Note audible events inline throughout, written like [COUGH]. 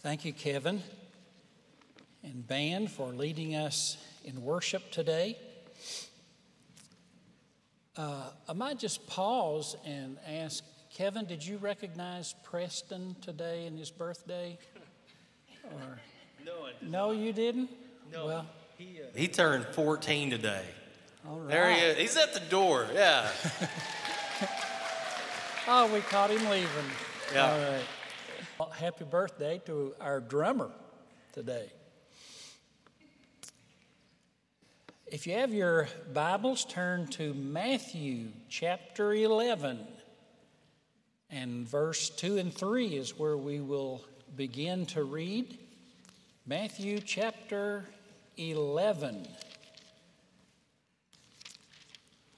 Thank you, Kevin and band, for leading us in worship today. Uh, I might just pause and ask Kevin, did you recognize Preston today and his birthday? Or, no, I did no, you didn't. No, well, he, uh, he turned 14 today. All right. There he is. He's at the door. Yeah. [LAUGHS] oh, we caught him leaving. Yeah. All right. Happy birthday to our drummer today. If you have your Bibles, turn to Matthew chapter 11. And verse 2 and 3 is where we will begin to read. Matthew chapter 11.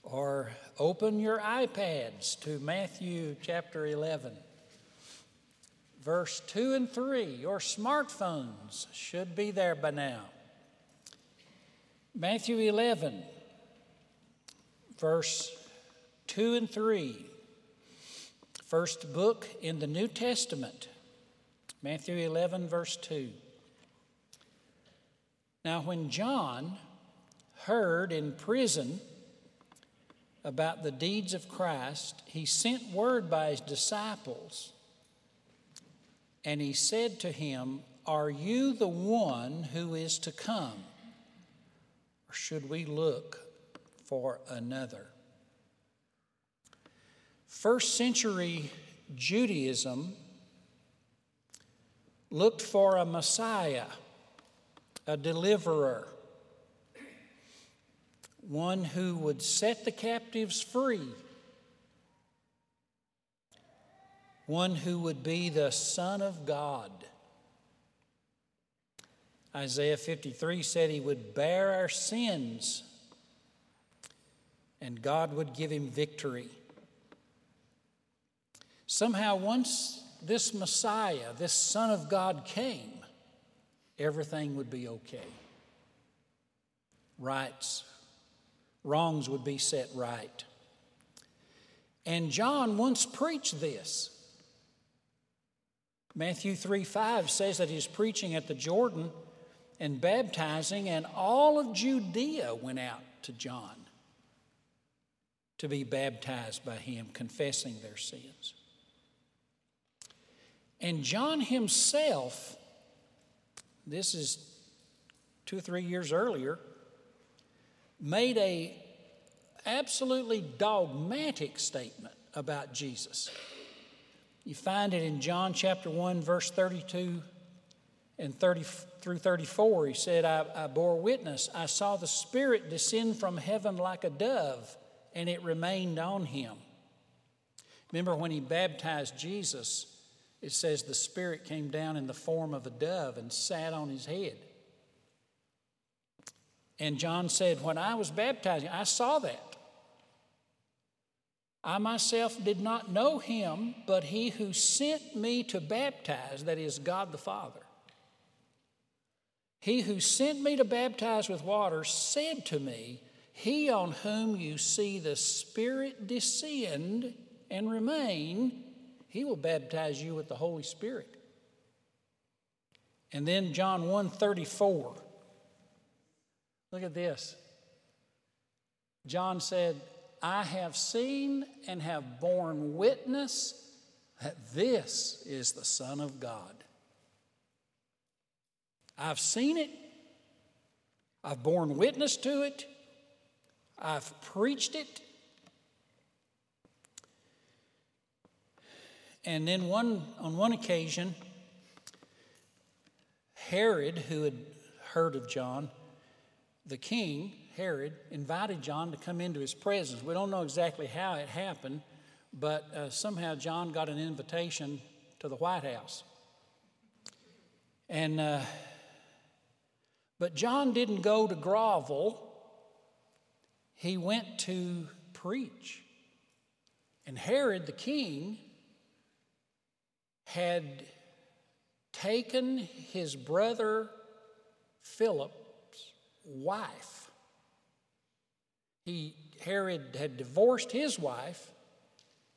Or open your iPads to Matthew chapter 11. Verse 2 and 3. Your smartphones should be there by now. Matthew 11, verse 2 and 3. First book in the New Testament. Matthew 11, verse 2. Now, when John heard in prison about the deeds of Christ, he sent word by his disciples, and he said to him, Are you the one who is to come? Or should we look for another? First century Judaism looked for a Messiah, a deliverer, one who would set the captives free, one who would be the Son of God. Isaiah 53 said he would bear our sins and God would give him victory. Somehow, once this Messiah, this Son of God came, everything would be okay. Rights, wrongs would be set right. And John once preached this. Matthew 3 5 says that he's preaching at the Jordan and baptizing, and all of Judea went out to John to be baptized by him, confessing their sins. And John himself, this is two or three years earlier, made a absolutely dogmatic statement about Jesus. You find it in John chapter 1, verse 32 and 30 through 34, he said, I, I bore witness. I saw the Spirit descend from heaven like a dove, and it remained on him. Remember when he baptized Jesus, it says the Spirit came down in the form of a dove and sat on his head. And John said, When I was baptizing, I saw that. I myself did not know him, but he who sent me to baptize, that is God the Father. He who sent me to baptize with water said to me, He on whom you see the Spirit descend and remain, he will baptize you with the Holy Spirit. And then John 1:34. Look at this. John said, I have seen and have borne witness that this is the Son of God. I've seen it, I've borne witness to it, I've preached it. And then one, on one occasion, Herod, who had heard of John, the king, Herod, invited John to come into his presence. We don't know exactly how it happened, but uh, somehow John got an invitation to the White House. And uh, but John didn't go to grovel, he went to preach. And Herod the king had taken his brother Philip's wife. He, Herod had divorced his wife,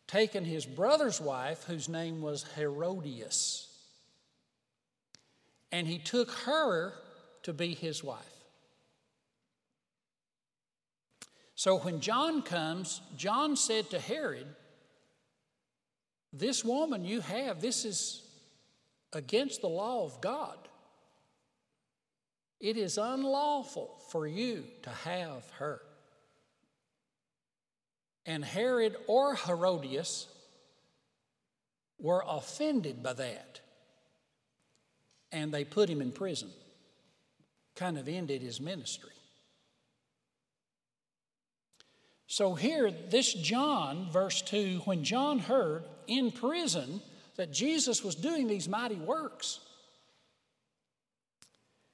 taken his brother's wife, whose name was Herodias. and he took her to be his wife. So when John comes, John said to Herod, This woman you have, this is against the law of God. It is unlawful for you to have her. And Herod or Herodias were offended by that. And they put him in prison. Kind of ended his ministry. So here, this John, verse 2, when John heard in prison that Jesus was doing these mighty works,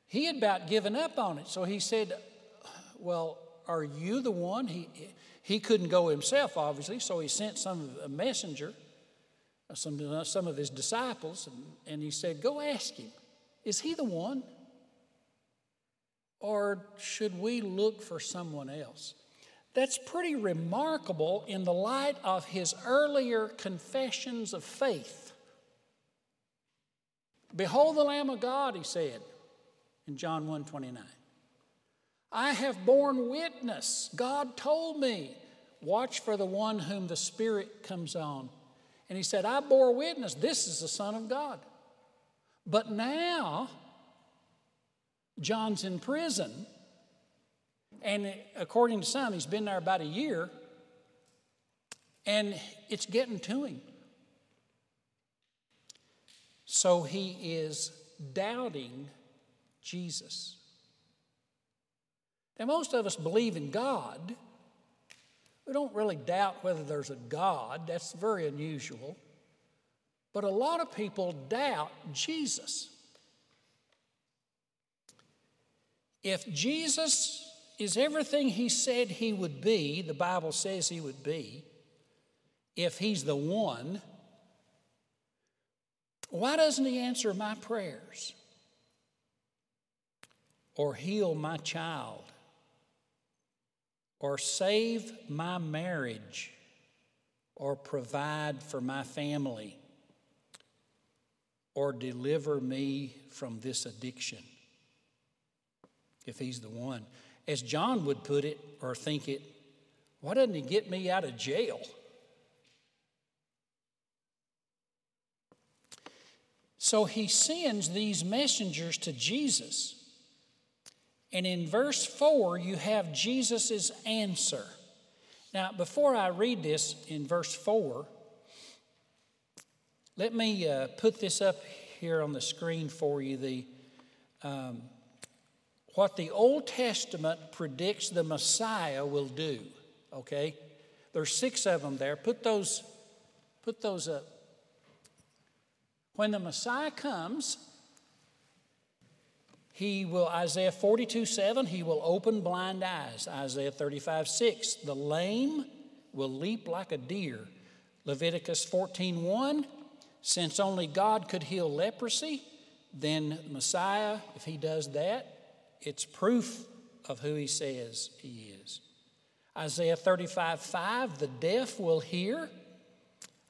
he had about given up on it. So he said, Well, are you the one? He, he couldn't go himself, obviously, so he sent some a messenger, uh, some, uh, some of his disciples, and, and he said, Go ask him, is he the one? Or should we look for someone else? That's pretty remarkable in the light of his earlier confessions of faith. Behold the Lamb of God, he said in John 1 29. I have borne witness. God told me, watch for the one whom the Spirit comes on. And he said, I bore witness, this is the Son of God. But now, John's in prison, and according to some, he's been there about a year, and it's getting to him. So he is doubting Jesus. Now, most of us believe in God. We don't really doubt whether there's a God, that's very unusual. But a lot of people doubt Jesus. If Jesus is everything he said he would be, the Bible says he would be, if he's the one, why doesn't he answer my prayers? Or heal my child? Or save my marriage? Or provide for my family? Or deliver me from this addiction? If he's the one as John would put it or think it, why doesn't he get me out of jail? So he sends these messengers to Jesus. And in verse 4, you have Jesus' answer. Now, before I read this in verse 4, let me uh, put this up here on the screen for you the um, what the Old Testament predicts the Messiah will do. Okay? There's six of them there. Put those, put those up. When the Messiah comes, he will, Isaiah 42 7, he will open blind eyes. Isaiah 35 6, the lame will leap like a deer. Leviticus 14 1, since only God could heal leprosy, then Messiah, if he does that, it's proof of who he says he is. Isaiah 35 5, the deaf will hear.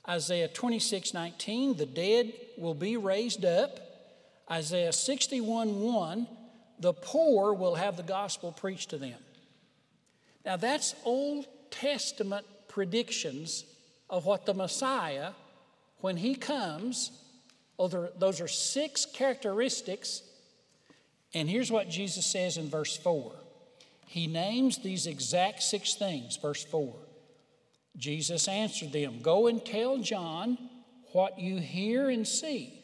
Isaiah 26 19, the dead will be raised up. Isaiah 61 1, the poor will have the gospel preached to them. Now, that's Old Testament predictions of what the Messiah, when he comes, those are six characteristics and here's what Jesus says in verse 4. He names these exact six things. Verse 4 Jesus answered them Go and tell John what you hear and see.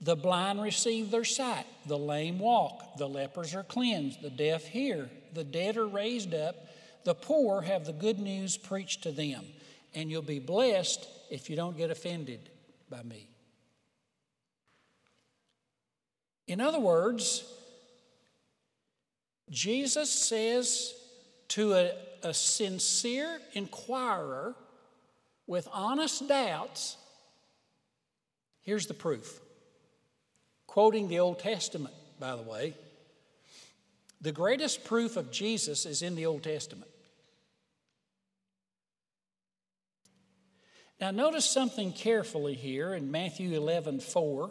The blind receive their sight, the lame walk, the lepers are cleansed, the deaf hear, the dead are raised up, the poor have the good news preached to them. And you'll be blessed if you don't get offended by me. In other words, Jesus says to a, a sincere inquirer with honest doubts, here's the proof. Quoting the Old Testament, by the way, the greatest proof of Jesus is in the Old Testament. Now, notice something carefully here in Matthew 11 4.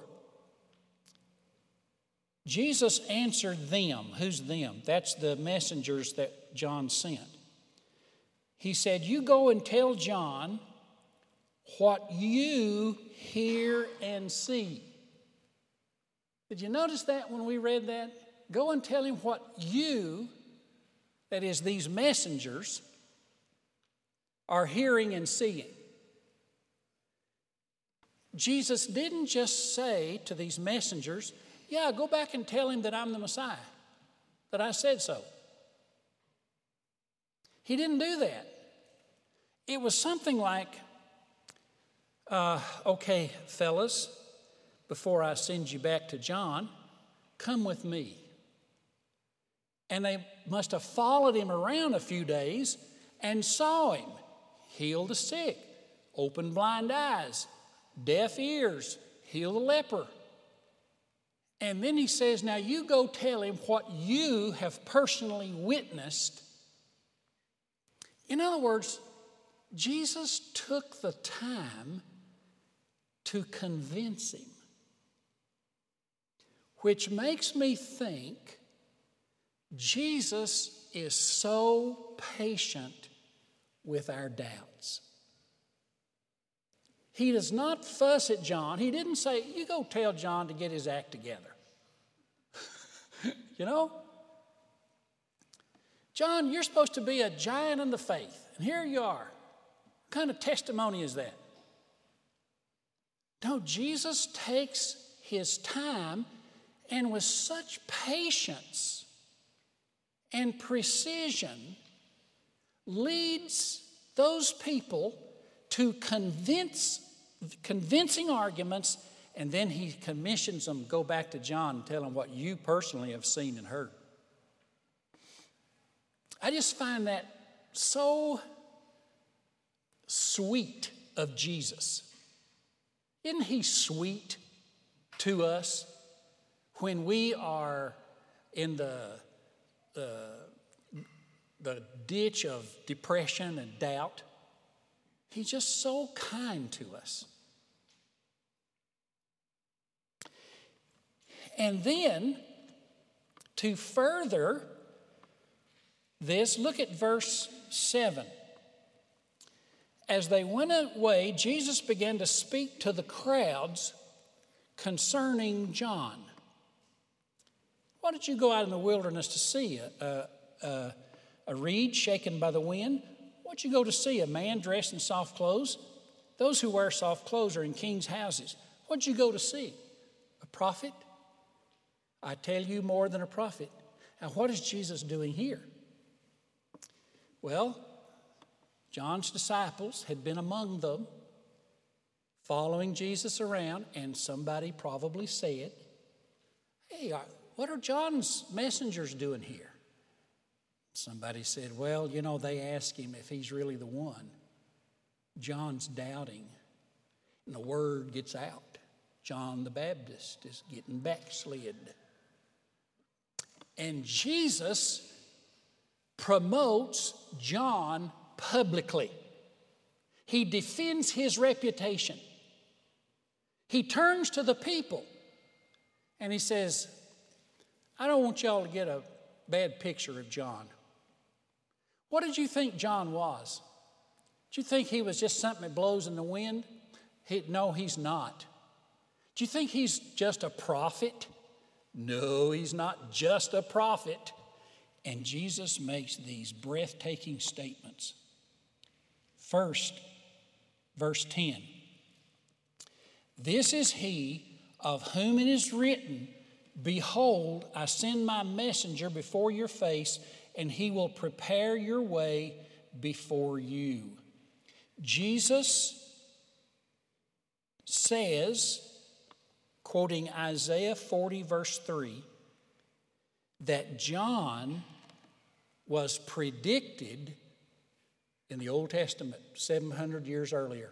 Jesus answered them. Who's them? That's the messengers that John sent. He said, You go and tell John what you hear and see. Did you notice that when we read that? Go and tell him what you, that is, these messengers, are hearing and seeing. Jesus didn't just say to these messengers, Yeah, go back and tell him that I'm the Messiah, that I said so. He didn't do that. It was something like, uh, Okay, fellas, before I send you back to John, come with me. And they must have followed him around a few days and saw him heal the sick, open blind eyes, deaf ears, heal the leper. And then he says, Now you go tell him what you have personally witnessed. In other words, Jesus took the time to convince him, which makes me think Jesus is so patient with our doubts. He does not fuss at John. He didn't say, You go tell John to get his act together. [LAUGHS] you know? John, you're supposed to be a giant in the faith, and here you are. What kind of testimony is that? No, Jesus takes his time and with such patience and precision leads those people to convince, convincing arguments, and then he commissions them go back to John and tell him what you personally have seen and heard. I just find that so sweet of Jesus. Isn't he sweet to us when we are in the, the the ditch of depression and doubt. He's just so kind to us. And then, to further this, look at verse 7. As they went away, Jesus began to speak to the crowds concerning John. Did you go out in the wilderness to see? A, a, a a reed shaken by the wind? What you go to see? A man dressed in soft clothes? Those who wear soft clothes are in king's houses. What'd you go to see? A prophet? I tell you more than a prophet. Now, what is Jesus doing here? Well, John's disciples had been among them, following Jesus around, and somebody probably said, Hey, what are John's messengers doing here? Somebody said, Well, you know, they ask him if he's really the one. John's doubting, and the word gets out. John the Baptist is getting backslid. And Jesus promotes John publicly. He defends his reputation. He turns to the people and he says, I don't want y'all to get a bad picture of John. What did you think John was? Did you think he was just something that blows in the wind? He, no, he's not. Do you think he's just a prophet? No, he's not just a prophet. And Jesus makes these breathtaking statements. First, verse 10 This is he of whom it is written, Behold, I send my messenger before your face and he will prepare your way before you. Jesus says, quoting Isaiah 40, verse 3, that John was predicted in the Old Testament 700 years earlier.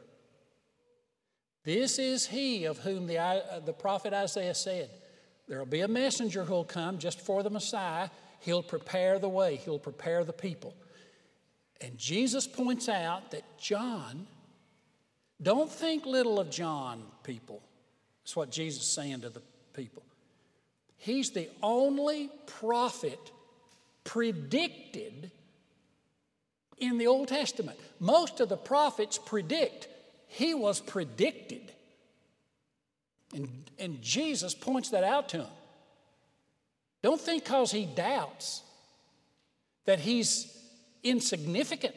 This is he of whom the, uh, the prophet Isaiah said, There will be a messenger who will come just for the Messiah He'll prepare the way, He'll prepare the people. And Jesus points out that John, don't think little of John, people. That's what Jesus is saying to the people. He's the only prophet predicted in the Old Testament. Most of the prophets predict. He was predicted. And, and Jesus points that out to him. Don't think because he doubts that he's insignificant.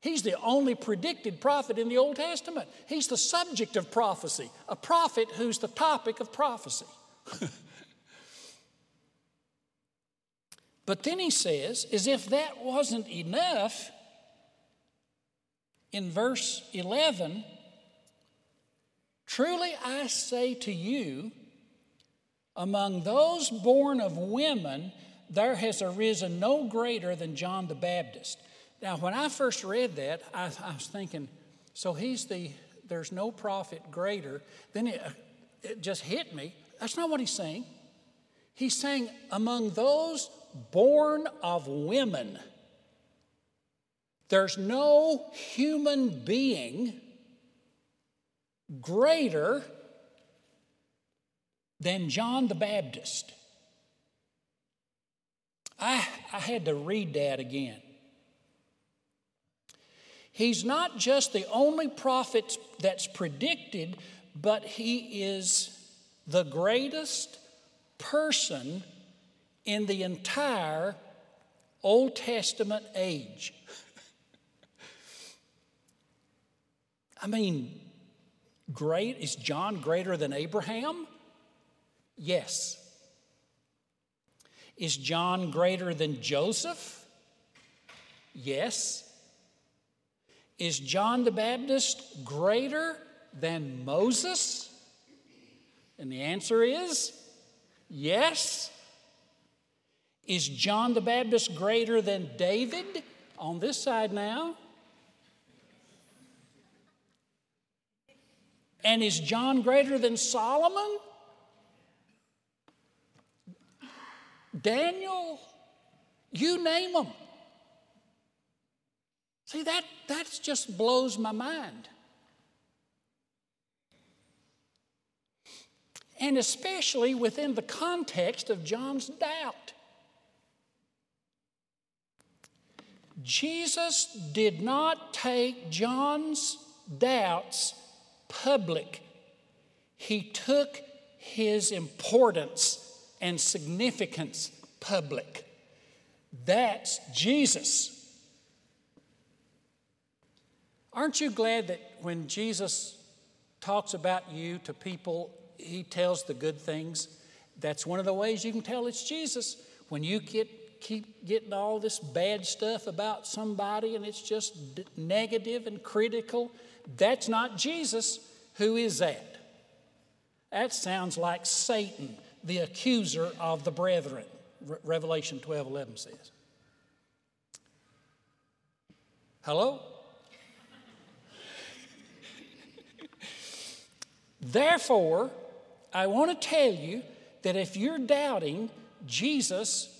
He's the only predicted prophet in the Old Testament. He's the subject of prophecy, a prophet who's the topic of prophecy. [LAUGHS] but then he says, as if that wasn't enough, in verse 11, truly I say to you, among those born of women, there has arisen no greater than John the Baptist. Now, when I first read that, I, I was thinking, so he's the, there's no prophet greater. Then it, it just hit me. That's not what he's saying. He's saying, among those born of women, there's no human being greater than John the Baptist. I, I had to read that again. He's not just the only prophet that's predicted, but he is the greatest person in the entire Old Testament age. [LAUGHS] I mean, great is John greater than Abraham? Yes. Is John greater than Joseph? Yes. Is John the Baptist greater than Moses? And the answer is yes. Is John the Baptist greater than David on this side now? And is John greater than Solomon? Daniel? You name them. See, that, that just blows my mind. And especially within the context of John's doubt. Jesus did not take John's doubts public, he took his importance and significance public. That's Jesus. Aren't you glad that when Jesus talks about you to people, he tells the good things? That's one of the ways you can tell it's Jesus. When you get, keep getting all this bad stuff about somebody and it's just negative and critical, that's not Jesus. Who is that? That sounds like Satan, the accuser of the brethren, Revelation 12 11 says. Hello? [LAUGHS] Therefore, I want to tell you that if you're doubting, Jesus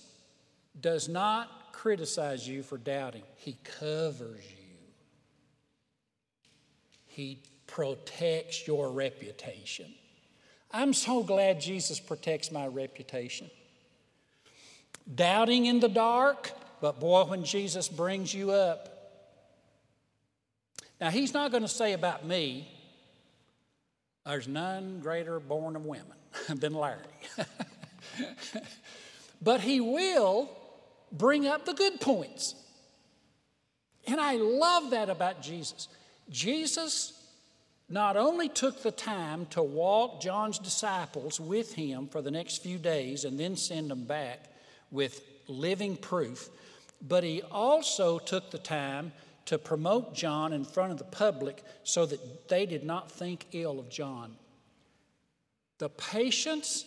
does not criticize you for doubting, He covers you, He protects your reputation. I'm so glad Jesus protects my reputation. Doubting in the dark, but boy, when Jesus brings you up. Now, He's not going to say about me, there's none greater born of women [LAUGHS] than Larry. [LAUGHS] but he will bring up the good points. And I love that about Jesus. Jesus not only took the time to walk John's disciples with him for the next few days and then send them back with living proof, but he also took the time to promote John in front of the public so that they did not think ill of John. The patience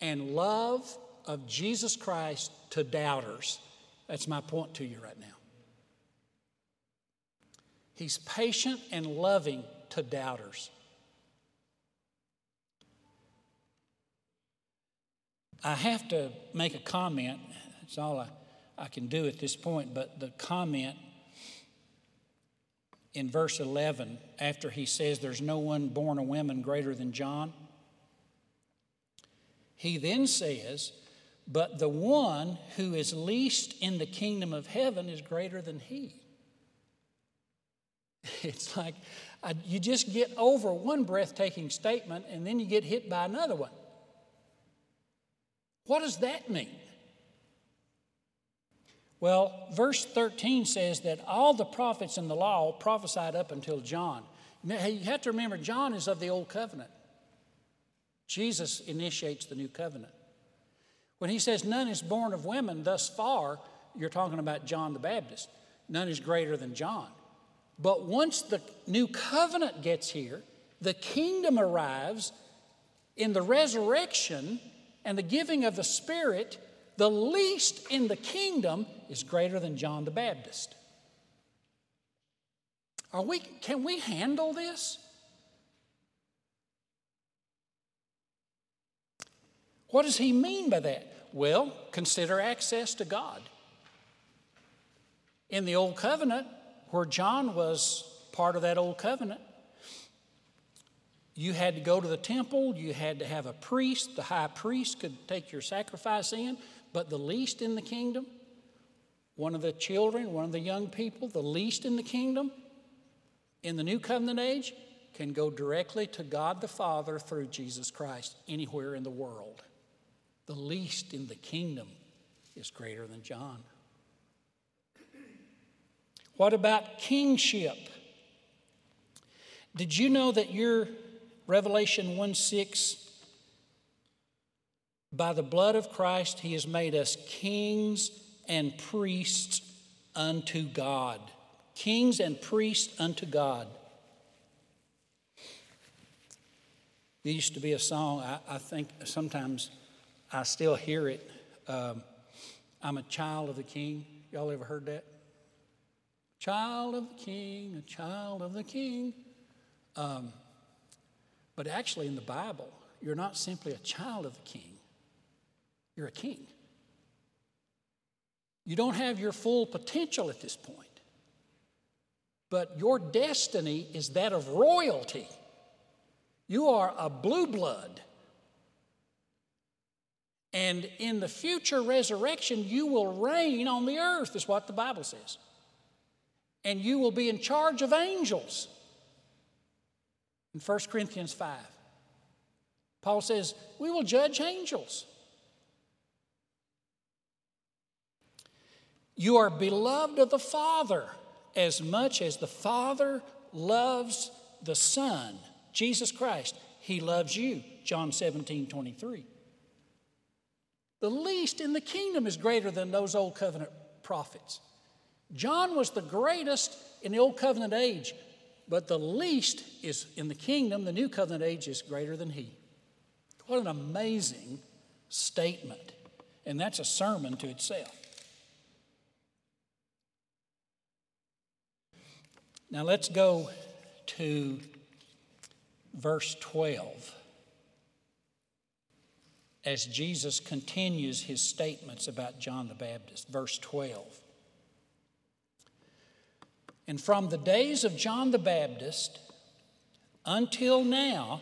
and love of Jesus Christ to doubters. That's my point to you right now. He's patient and loving to doubters. I have to make a comment. That's all I, I can do at this point, but the comment in verse 11, after he says, There's no one born of women greater than John, He then says, But the one who is least in the kingdom of heaven is greater than he. [LAUGHS] It's like uh, you just get over one breathtaking statement and then you get hit by another one. What does that mean? Well, verse 13 says that all the prophets in the law prophesied up until John. Now, you have to remember, John is of the old covenant. Jesus initiates the new covenant. When he says, None is born of women thus far, you're talking about John the Baptist. None is greater than John. But once the new covenant gets here, the kingdom arrives in the resurrection and the giving of the Spirit, the least in the kingdom is greater than John the Baptist. Are we, can we handle this? What does he mean by that? Well, consider access to God. In the Old Covenant, where John was part of that Old Covenant, you had to go to the temple, you had to have a priest. The high priest could take your sacrifice in, but the least in the kingdom, one of the children, one of the young people, the least in the kingdom, in the new covenant age, can go directly to God the Father through Jesus Christ anywhere in the world. The least in the kingdom is greater than John. What about kingship? Did you know that your Revelation 1 6, by the blood of Christ, he has made us kings and priests unto God. Kings and priests unto God. There used to be a song, I, I think sometimes I still hear it. Um, I'm a child of the king. Y'all ever heard that? Child of the king, a child of the king. Um, but actually, in the Bible, you're not simply a child of the king, you're a king. You don't have your full potential at this point, but your destiny is that of royalty. You are a blue blood. And in the future resurrection, you will reign on the earth, is what the Bible says. And you will be in charge of angels. In 1 Corinthians 5, Paul says, We will judge angels. You are beloved of the Father as much as the Father loves the Son, Jesus Christ. He loves you, John 17 23. The least in the kingdom is greater than those old covenant prophets. John was the greatest in the old covenant age, but the least is in the kingdom, the new covenant age is greater than he. What an amazing statement. And that's a sermon to itself. Now let's go to verse 12 as Jesus continues his statements about John the Baptist. Verse 12. And from the days of John the Baptist until now,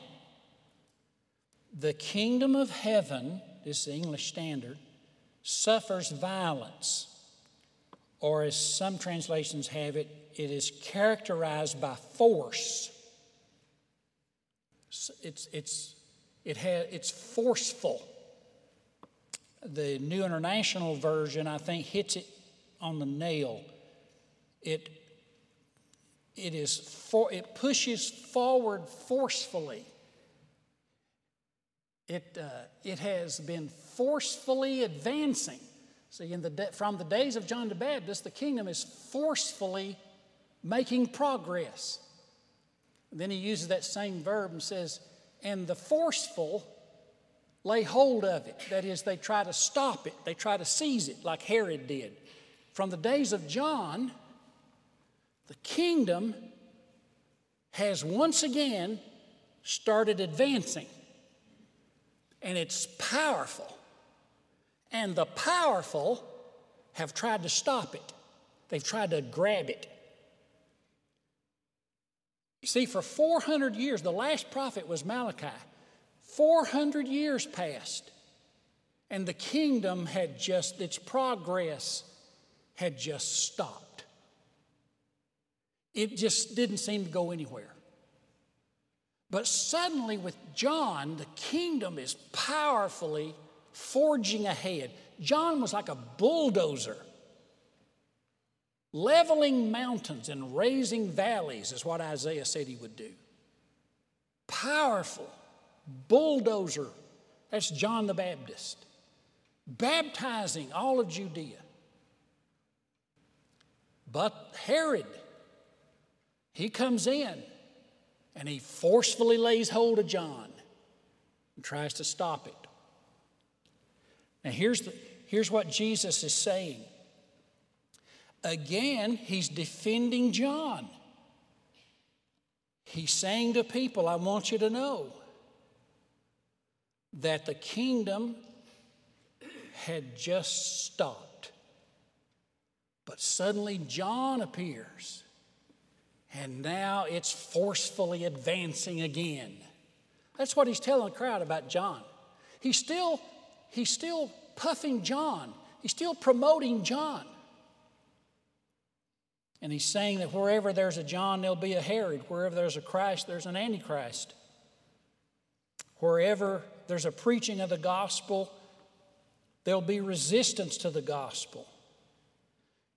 the kingdom of heaven, this is the English standard, suffers violence. Or as some translations have it, it is characterized by force. It's, it's it has, it's forceful. The New International Version, I think, hits it on the nail. It, it, is for, it pushes forward forcefully. It, uh, it has been forcefully advancing. See, in the from the days of John the Baptist, the kingdom is forcefully making progress. And then he uses that same verb and says, and the forceful lay hold of it. That is, they try to stop it, they try to seize it, like Herod did. From the days of John, the kingdom has once again started advancing. And it's powerful. And the powerful have tried to stop it, they've tried to grab it. See, for 400 years, the last prophet was Malachi. 400 years passed, And the kingdom had just, its progress had just stopped. It just didn't seem to go anywhere. But suddenly, with John, the kingdom is powerfully forging ahead. John was like a bulldozer, leveling mountains and raising valleys, is what Isaiah said he would do. Powerful bulldozer. That's John the Baptist, baptizing all of Judea. But Herod, he comes in and he forcefully lays hold of John and tries to stop it. Now, here's, the, here's what Jesus is saying. Again, he's defending John. He's saying to people, I want you to know that the kingdom had just stopped. But suddenly John appears and now it's forcefully advancing again. That's what he's telling the crowd about John. He's still, he's still puffing John, he's still promoting John. And he's saying that wherever there's a John, there'll be a Herod. Wherever there's a Christ, there's an Antichrist. Wherever there's a preaching of the gospel, there'll be resistance to the gospel.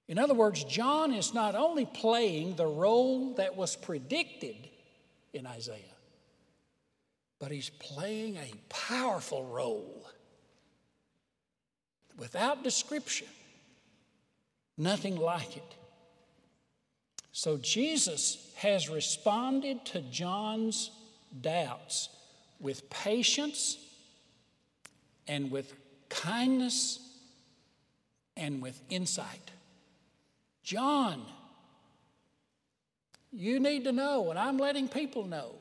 In other words, John is not only playing the role that was predicted in Isaiah, but he's playing a powerful role. Without description, nothing like it. So Jesus has responded to John's doubts with patience and with kindness and with insight. John, you need to know, and I'm letting people know,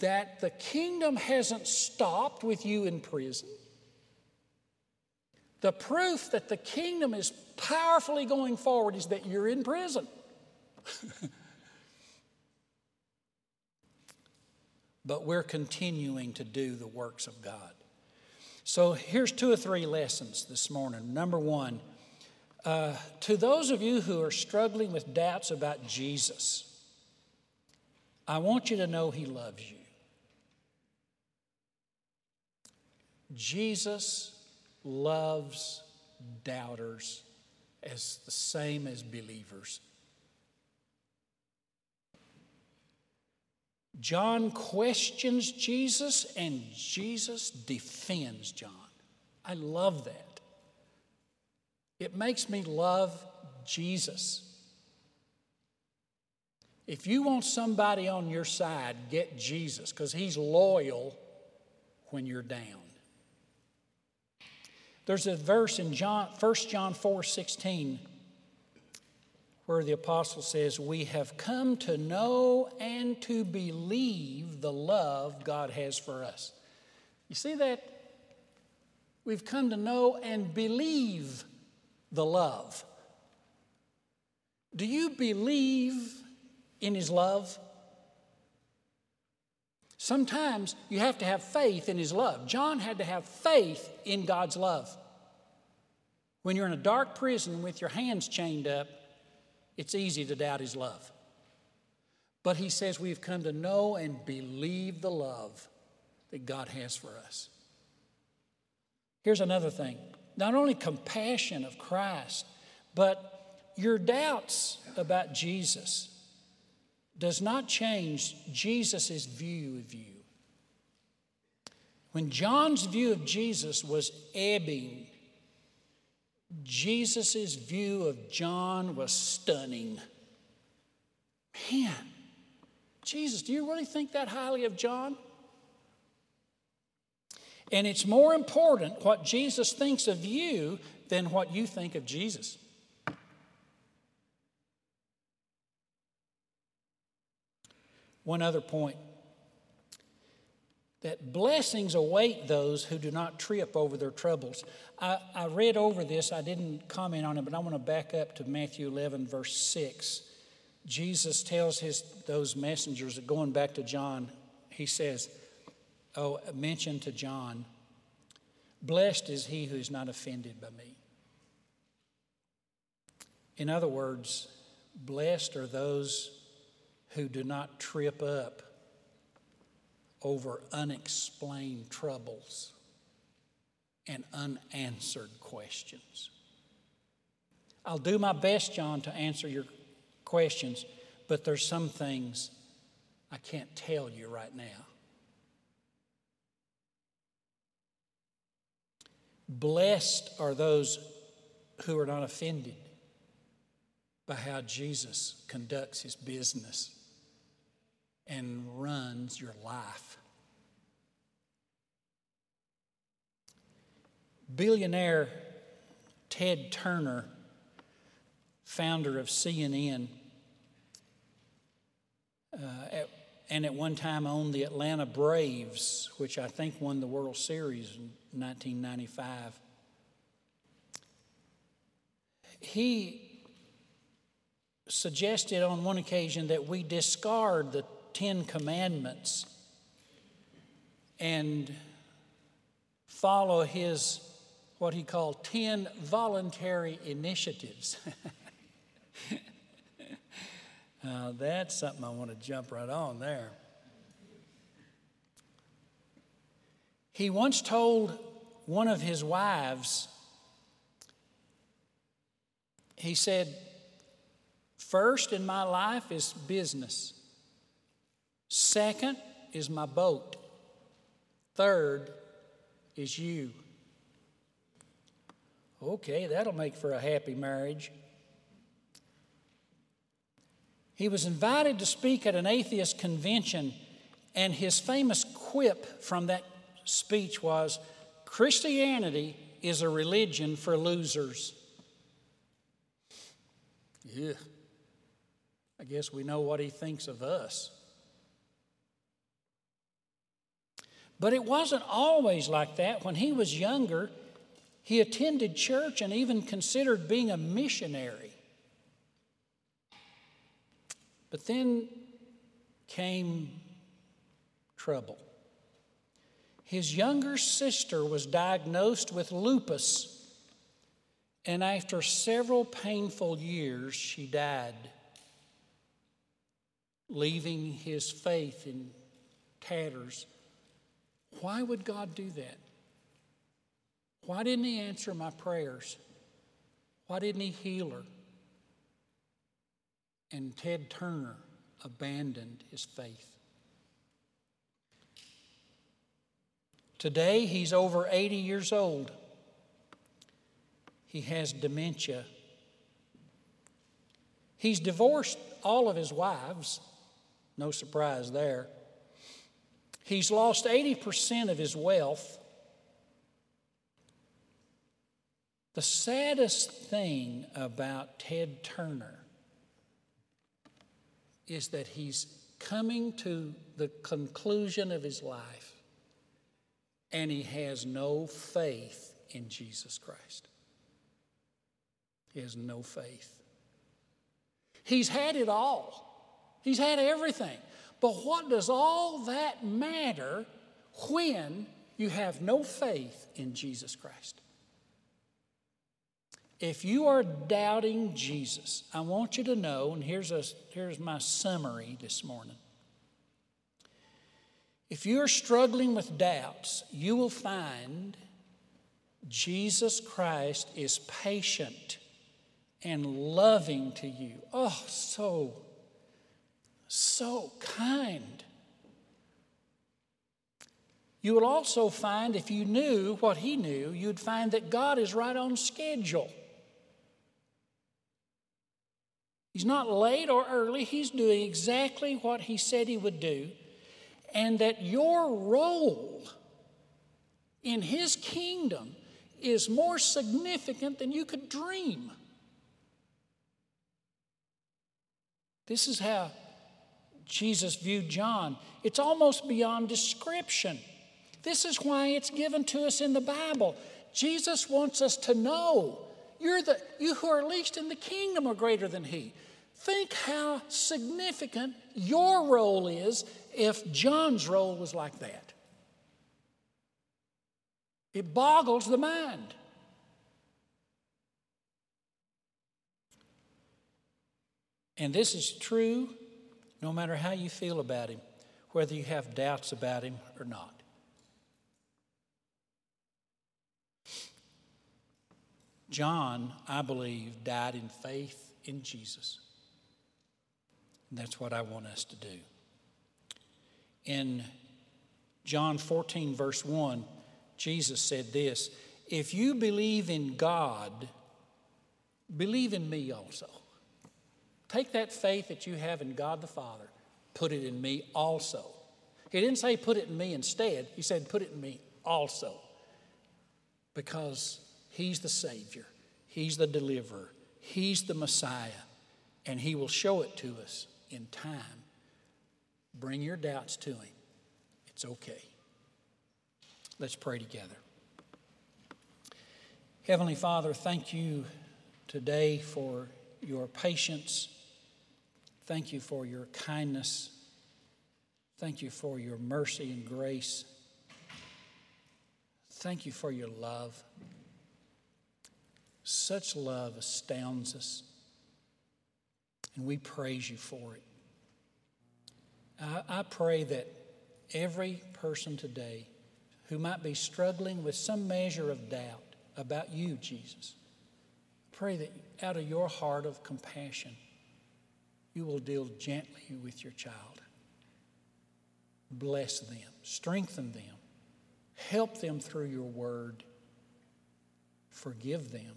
that the kingdom hasn't stopped with you in prison. The proof that the kingdom is powerfully going forward is that you're in prison. [LAUGHS] but we're continuing to do the works of God. So here's two or three lessons this morning. Number one, uh, to those of you who are struggling with doubts about Jesus, I want you to know He loves you. Jesus loves doubters as the same as believers. John questions Jesus and Jesus defends John. I love that. It makes me love Jesus. If you want somebody on your side, get Jesus because he's loyal when you're down. There's a verse in John, 1 John 4 16 where the apostle says, We have come to know and to believe the love God has for us. You see that? We've come to know and believe the love. Do you believe in His love? Sometimes you have to have faith in His love. John had to have faith in God's love. When you're in a dark prison with your hands chained up, it's easy to doubt His love. But He says we've come to know and believe the love that God has for us. Here's another thing not only compassion of Christ, but your doubts about Jesus does not change Jesus' view of you. When John's view of Jesus was ebbing, Jesus' view of John was stunning. Man, Jesus, do you really think that highly of John? And it's more important what Jesus thinks of you than what you think of Jesus. One other point that blessings await those who do not trip over their troubles. I, I, read over this, I didn't comment on it, but I want to back up to Matthew 11, verse 6. Jesus tells his, those messengers, going back to John, he says, oh, mention to John Blessed is he who is not offended by me. In other words, blessed are those who do not trip up over unexplained troubles and unanswered questions. I'll do my best, John, to answer your questions, but there's some things I can't tell you right now. Blessed are those who are not offended by how Jesus conducts his business and runs your life. Billionaire Ted Turner, founder of CNN, uh, at, and at one time owned the Atlanta Braves, which I think won the World Series in 1995. He suggested on one occasion that we discard the Ten Commandments and follow his what he called 10 voluntary initiatives. [LAUGHS] uh, that's something I want to jump right on there. He once told one of his wives, he said, First in my life is business. Second is my boat. Third is you. Okay, that'll make for a happy marriage. He was invited to speak at an atheist convention, and his famous quip from that speech was Christianity is a religion for losers. Yeah. I guess we know what he thinks of us. But it wasn't always like that. When he was younger, he attended church and even considered being a missionary. But then came trouble. His younger sister was diagnosed with lupus, and after several painful years, she died, leaving his faith in tatters. Why would God do that? Why didn't He answer my prayers? Why didn't He heal her? And Ted Turner abandoned his faith. Today, he's over 80 years old. He has dementia. He's divorced all of his wives, no surprise there. He's lost 80% of his wealth. The saddest thing about Ted Turner is that he's coming to the conclusion of his life and he has no faith in Jesus Christ. He has no faith. He's had it all, he's had everything. But what does all that matter when you have no faith in Jesus Christ? If you are doubting Jesus, I want you to know, and here's, a, here's my summary this morning. If you're struggling with doubts, you will find Jesus Christ is patient and loving to you. Oh, so, so kind. You will also find, if you knew what he knew, you'd find that God is right on schedule. He's not late or early, he's doing exactly what he said he would do. And that your role in his kingdom is more significant than you could dream. This is how Jesus viewed John. It's almost beyond description. This is why it's given to us in the Bible. Jesus wants us to know you're the, you who are least in the kingdom are greater than he. Think how significant your role is if John's role was like that. It boggles the mind. And this is true no matter how you feel about him, whether you have doubts about him or not. John, I believe, died in faith in Jesus. And that's what I want us to do. In John 14, verse 1, Jesus said this If you believe in God, believe in me also. Take that faith that you have in God the Father, put it in me also. He didn't say put it in me instead, he said put it in me also. Because He's the Savior, He's the deliverer, He's the Messiah, and He will show it to us in time. Bring your doubts to Him. It's okay. Let's pray together. Heavenly Father, thank you today for your patience. Thank you for your kindness. Thank you for your mercy and grace. Thank you for your love. Such love astounds us, and we praise you for it. I, pray that every person today who might be struggling with some measure of doubt about you, Jesus, pray that out of your heart of compassion, you will deal gently with your child. Bless them, strengthen them, help them through your word, forgive them,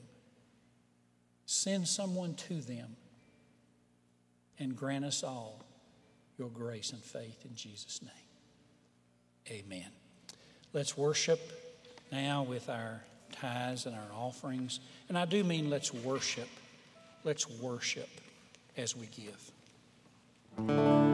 send someone to them, and grant us all your grace and faith in Jesus' name. Amen. Let's worship now with our tithes and our offerings. And I do mean let's worship. Let's worship as we give. Música